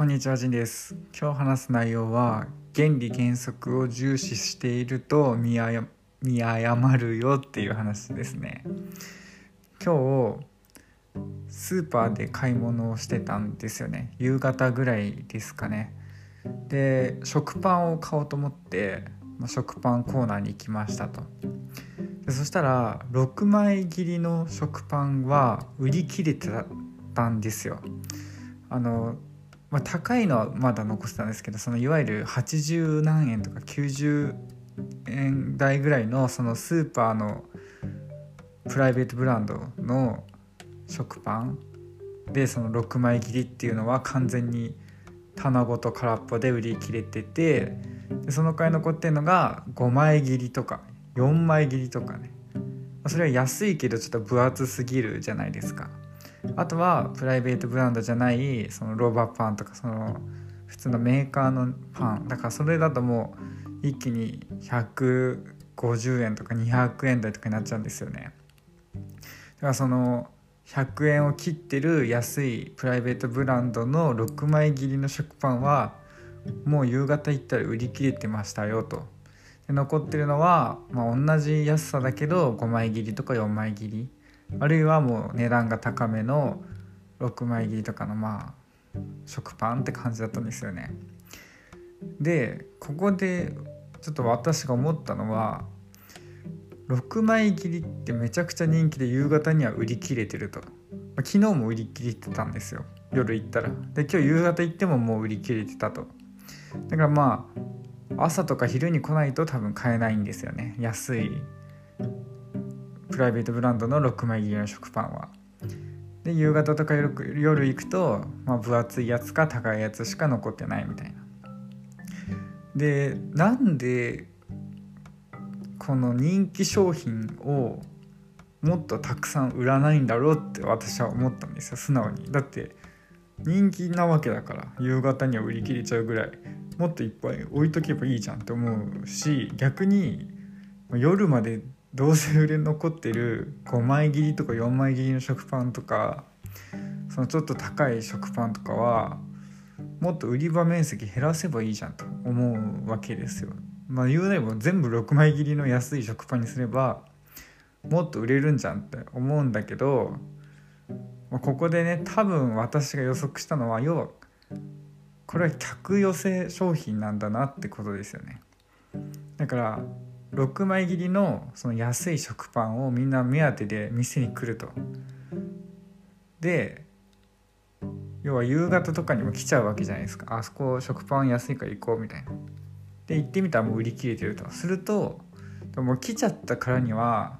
こんにちは、ジンです。今日話す内容は原理原則を重視していると見誤見誤るよっていう話ですね。今日スーパーで買い物をしてたんですよね。夕方ぐらいですかね。で、食パンを買おうと思って、まあ食パンコーナーに行きましたと。でそしたら6枚切りの食パンは売り切れてたんですよ。あのまあ、高いのはまだ残してたんですけどそのいわゆる80何円とか90円台ぐらいのそのスーパーのプライベートブランドの食パンでその6枚切りっていうのは完全に棚ごと空っぽで売り切れててでその代わり残ってるのが5枚切りとか4枚切りとかねそれは安いけどちょっと分厚すぎるじゃないですか。あとはプライベートブランドじゃないそのローバーパンとかその普通のメーカーのパン。だからそれだともう一気に150円とか200円台とかになっちゃうんですよね。だからその100円を切ってる安いプライベートブランドの6枚切りの食パンはもう夕方行ったら売り切れてましたよと。残ってるのは、まあ、同じ安さだけど5枚切りとか4枚切り。あるいはもう値段が高めの6枚切りとかのまあ食パンって感じだったんですよね。でここでちょっと私が思ったのは6枚切りってめちゃくちゃ人気で夕方には売り切れてると、ま、昨日も売り切れてたんですよ。夜行ったら。で今日夕方行ってももう売り切れてたと。だからまあ朝とか昼に来ないと多分買えないんですよね。安い。プライベートブランドの6枚切りの食パンは。で夕方とか夜夜行くと、まあ、分厚いやつか高いやつしか残ってないみたいな。でなんでこの人気商品をもっとたくさん売らないんだろうって私は思ったんですよ素直に。だって人気なわけだから夕方には売り切れちゃうぐらいもっといっぱい置いとけばいいじゃんって思うし逆に夜までどうせ売れ残ってる5枚切りとか4枚切りの食パンとかそのちょっと高い食パンとかはもっと売り場面積減らせばいいじゃんと思うわけですよ。まあ言うなれば全部6枚切りの安い食パンにすればもっと売れるんじゃんって思うんだけど、まあ、ここでね多分私が予測したのは要はこれは客寄せ商品なんだなってことですよね。だから6枚切りのその安い食パンをみんな目当てで店に来ると。で要は夕方とかにも来ちゃうわけじゃないですか。あそこ食パン安いから行こうみたいな。で行ってみたらもう売り切れてると。するとでも来ちゃったからには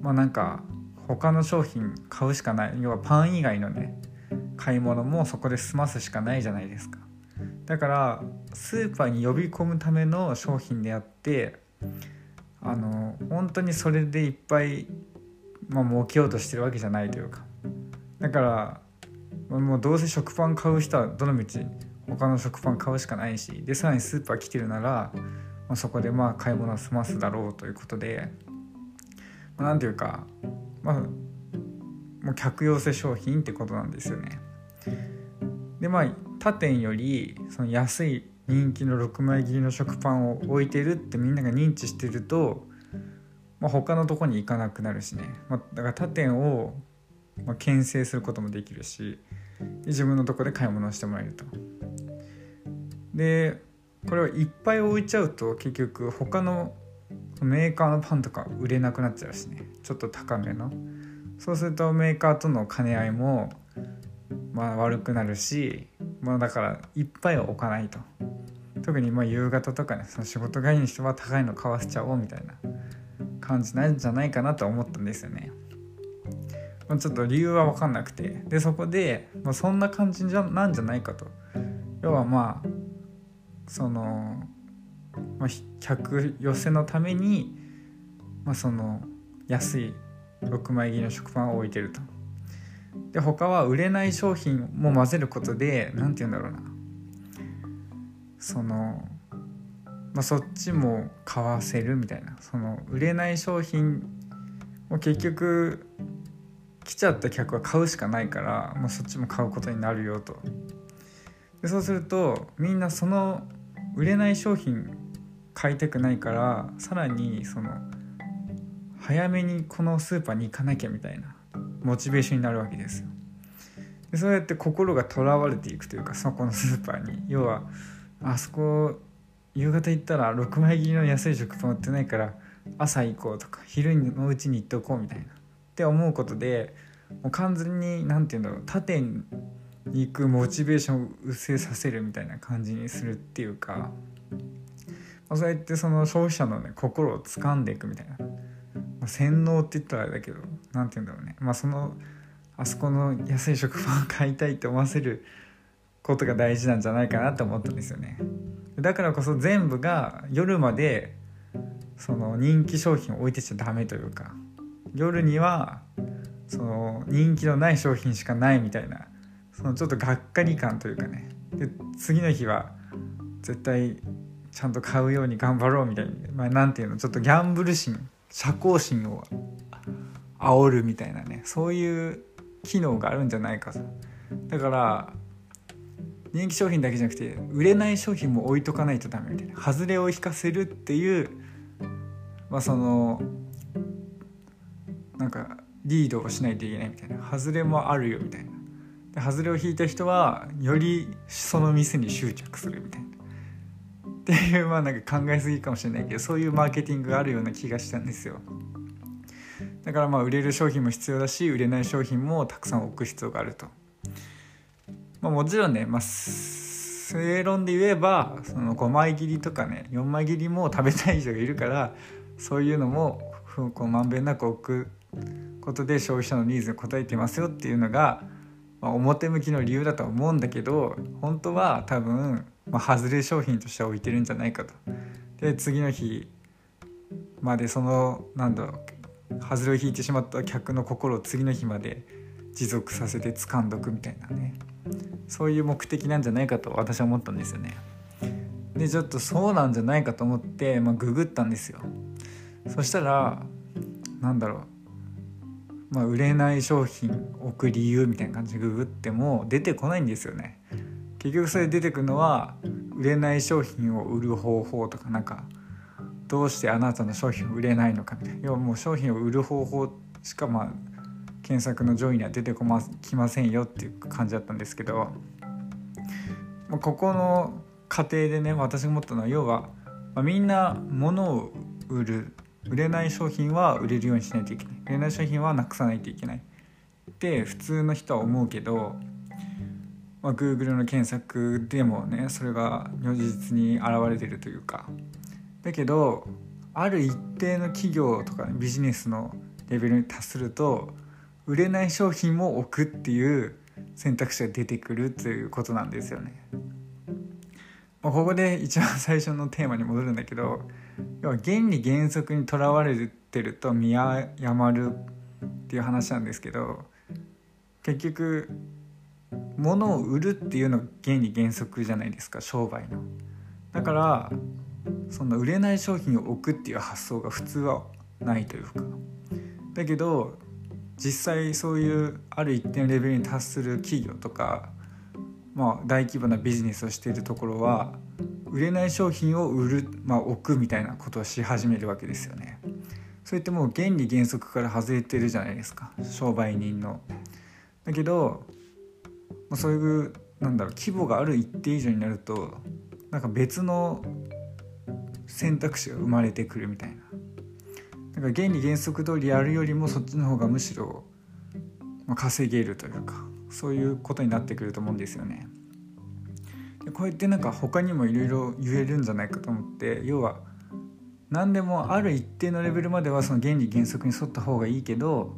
まあなんか他の商品買うしかない。要はパン以外のね買い物もそこで済ますしかないじゃないですか。だからスーパーに呼び込むための商品であってあの本当にそれでいっぱい、まあ、儲けようとしてるわけじゃないというかだからもうどうせ食パン買う人はどのみち他の食パン買うしかないしでさらにスーパー来てるなら、まあ、そこでまあ買い物を済ますだろうということで、まあ、ていうかまあもう客寄せ商品ってことなんですよね。でまあ他店よりその安い人気の6枚切りの食パンを置いてるってみんなが認知してると、まあ、他のとこに行かなくなるしね、まあ、だから他店をまあ牽制することもできるし自分のとこで買い物をしてもらえると。でこれをいっぱい置いちゃうと結局他のメーカーのパンとか売れなくなっちゃうしね。ちょっと高めの。そうするとメーカーとの兼ね合いもまあ悪くなるしまあだからいっぱいは置かないと。特にま夕方とかねその仕事帰りにしては高いの買わせちゃおうみたいな感じなんじゃないかなと思ったんですよね。ちょっと理由は分かんなくてでそこで、まあ、そんな感じなんじゃないかと要はまあその、まあ、客寄せのために、まあ、その安い6枚切りの食パンを置いてると。で他は売れない商品も混ぜることで何て言うんだろうなその、まあ、そっちも買わせるみたいな。その売れない商品を結局来ちゃった客は買うしかないからもうそっちも買うことになるよと。でそうするとみんなその売れない商品買いたくないからさらにその早めにこのスーパーに行かなきゃみたいなモチベーションになるわけですよ。でそうやって心がとらわれていくというかそこのスーパーに。要はあそこ夕方行ったら6枚切りの安い食パン売ってないから朝行こうとか昼のうちに行っておこうみたいな。って思うことでもう完全に何て言うんだろう縦に行くモチベーションを薄れさせるみたいな感じにするっていうか、まあ、そうやってその消費者のね心を掴んでいくみたいな、まあ、洗脳って言ったらあれだけど何て言うんだろうね。まあそのあそこの安い食パンを買いたいって思わせることが大事なんじゃないかなと思ったんですよね。だからこそ全部が夜までその人気商品を置いてちゃダメというか夜にはその人気のない商品しかないみたいなそのちょっとがっかり感というかね。で次の日は絶対ちゃんと買うように頑張ろうみたいに、まあ、なんていうのちょっとギャンブル心社交心を煽るみたいなねそういう機能があるんじゃないかと。だから人気商品だけじゃなくて売れない商品も置いとかないとダメみたいな外れを引かせるっていうまあそのなんかリードをしないといけないみたいな外れもあるよみたいな。で外れを引いた人はよりその店に執着するみたいな。っていうまあなんか考えすぎかもしれないけどそういうマーケティングがあるような気がしたんですよ。だからまあ売れる商品も必要だし売れない商品もたくさん置く必要があると、まあ、もちろんね、まあ、正論で言えばその5枚切りとかね4枚切りも食べたい人がいるからそういうのもこうまんべんなく置くことで消費者のニーズに応えてますよっていうのが、まあ、表向きの理由だとは思うんだけど本当は多分、まあ、外れ商品としては置いてるんじゃないかと。で次の日までそのなんだろう外れを引いてしまった客の心を次の日まで持続させて掴んどくみたいなねそういう目的なんじゃないかと私は思ったんですよね。でちょっとそうなんじゃないかと思って、まあ、ググったんですよ。そしたらなんだろう、まあ、売れない商品置く理由みたいな感じでググっても出てこないんですよね結局それ出てくるのは売れない商品を売る方法とかなんかどうしてあなたの商品を売れないのかみたいな要はもう商品を売る方法しかまあ検索の上位には出てこまきませんよっていう感じだったんですけど、まあ、ここの過程でね私が思ったのは要は、まあ、みんな物を売る売れない商品は売れるようにしないといけない。売れない商品はなくさないといけない。って普通の人は思うけど、まあ、Google の検索でもねそれが如実に現れてるというか。だけどある一定の企業とか、ね、ビジネスのレベルに達すると売れない商品も置くっていう選択肢が出てくるっていうことなんですよね。まあ、ここで一番最初のテーマに戻るんだけど要は原理原則にとらわれてると見誤るっていう話なんですけど結局物を売るっていうのが原理原則じゃないですか商売の。だからそんな売れない商品を置くっていう発想が普通はないというかだけど実際そういうある一定のレベルに達する企業とか、まあ、大規模なビジネスをしているところは売れない商品を売る、まあ、置くみたいなことをし始めるわけですよね。それってもう原理原則から外れてるじゃないですか商売人の。だけどそういうなんだろう規模がある一定以上になるとなんか別の選択肢が生まれてくるみたいな。だか原理原則通りやるよりもそっちの方がむしろ、まあ、稼げるというかそういうことになってくると思うんですよね。こうやってなんか他にもいろいろ言えるんじゃないかと思って要は何でもある一定のレベルまではその原理原則に沿った方がいいけど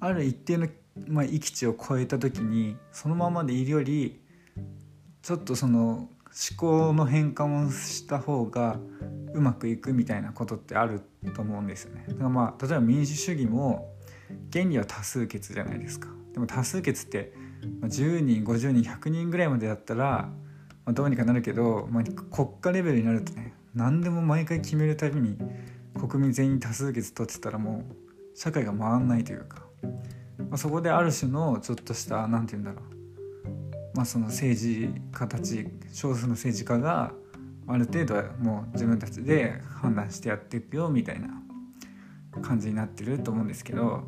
ある一定の、まあ、域値を超えた時にそのままでいるよりちょっとその思考の変化をした方がうまくいくみたいなことってあると思うんですよね。だからまあ例えば民主主義も原理は多数決じゃないですか。でも多数決って10人50人100人ぐらいまでだったらま、どうにかなるけど、まあ、国家レベルになるとね何でも毎回決めるたびに国民全員多数決取ってたらもう社会が回んないというか、まあ、そこである種のちょっとした何て言うんだろうまあ、その政治家たち少数の政治家がある程度もう自分たちで判断してやっていくよみたいな感じになってると思うんですけど、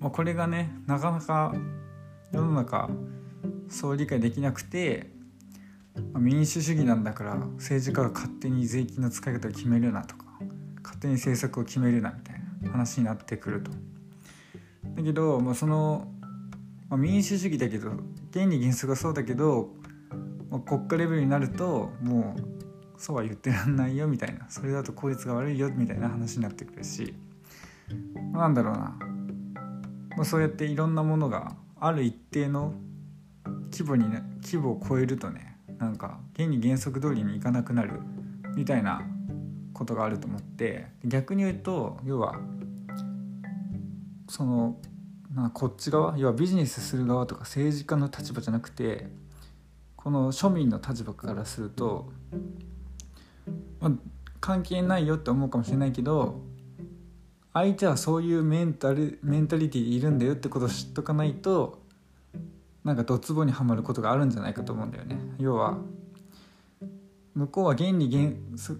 まあ、これがねなかなか世の中そう理解できなくて、まあ、民主主義なんだから政治家が勝手に税金の使い方を決めるなとか勝手に政策を決めるなみたいな話になってくると。だけど、まあ、その、まあ、民主主義だけど原理原則がそうだけど、まあ、国家レベルになるともうそうは言ってらんないよみたいなそれだと効率が悪いよみたいな話になってくるし、まあ、なんだろうな、まあ、そうやっていろんなものがある一定の規模に、ね、規模を超えるとねなんか原理原則通りにいかなくなるみたいなことがあると思って逆に言うと要はそのなこっち側要はビジネスする側とか政治家の立場じゃなくてこの庶民の立場からすると、まあ、関係ないよって思うかもしれないけど相手はそういうメンタルメンタリティでいるんだよってことを知っとかないとなんかドツボにはまることがあるんじゃないかと思うんだよね。要は向こうは原理原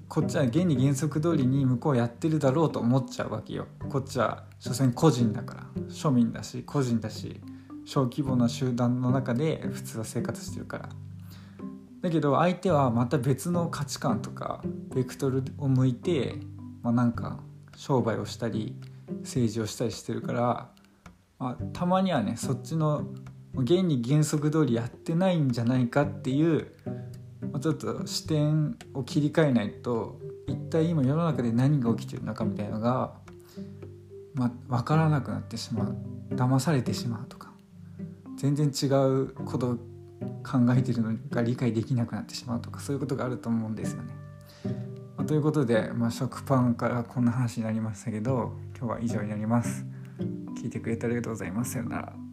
こっちは原理原則通りに向こうはやってるだろうと思っちゃうわけよ。こっちは所詮個人だから。庶民だし個人だし小規模な集団の中で普通は生活してるから。だけど相手はまた別の価値観とかベクトルを向いて、まあ、なんか商売をしたり政治をしたりしてるから、まあ、たまにはねそっちの原理原則通りやってないんじゃないかっていうちょっと視点を切り替えないと一体今世の中で何が起きてるのかみたいなのが、まあ、分からなくなってしまう騙されてしまうとか全然違うことを考えてるのが理解できなくなってしまうとかそういうことがあると思うんですよね。まあ、ということで、まあ、食パンからこんな話になりましたけど今日は以上になります。聞いてくれてありがとうございます。さよなら。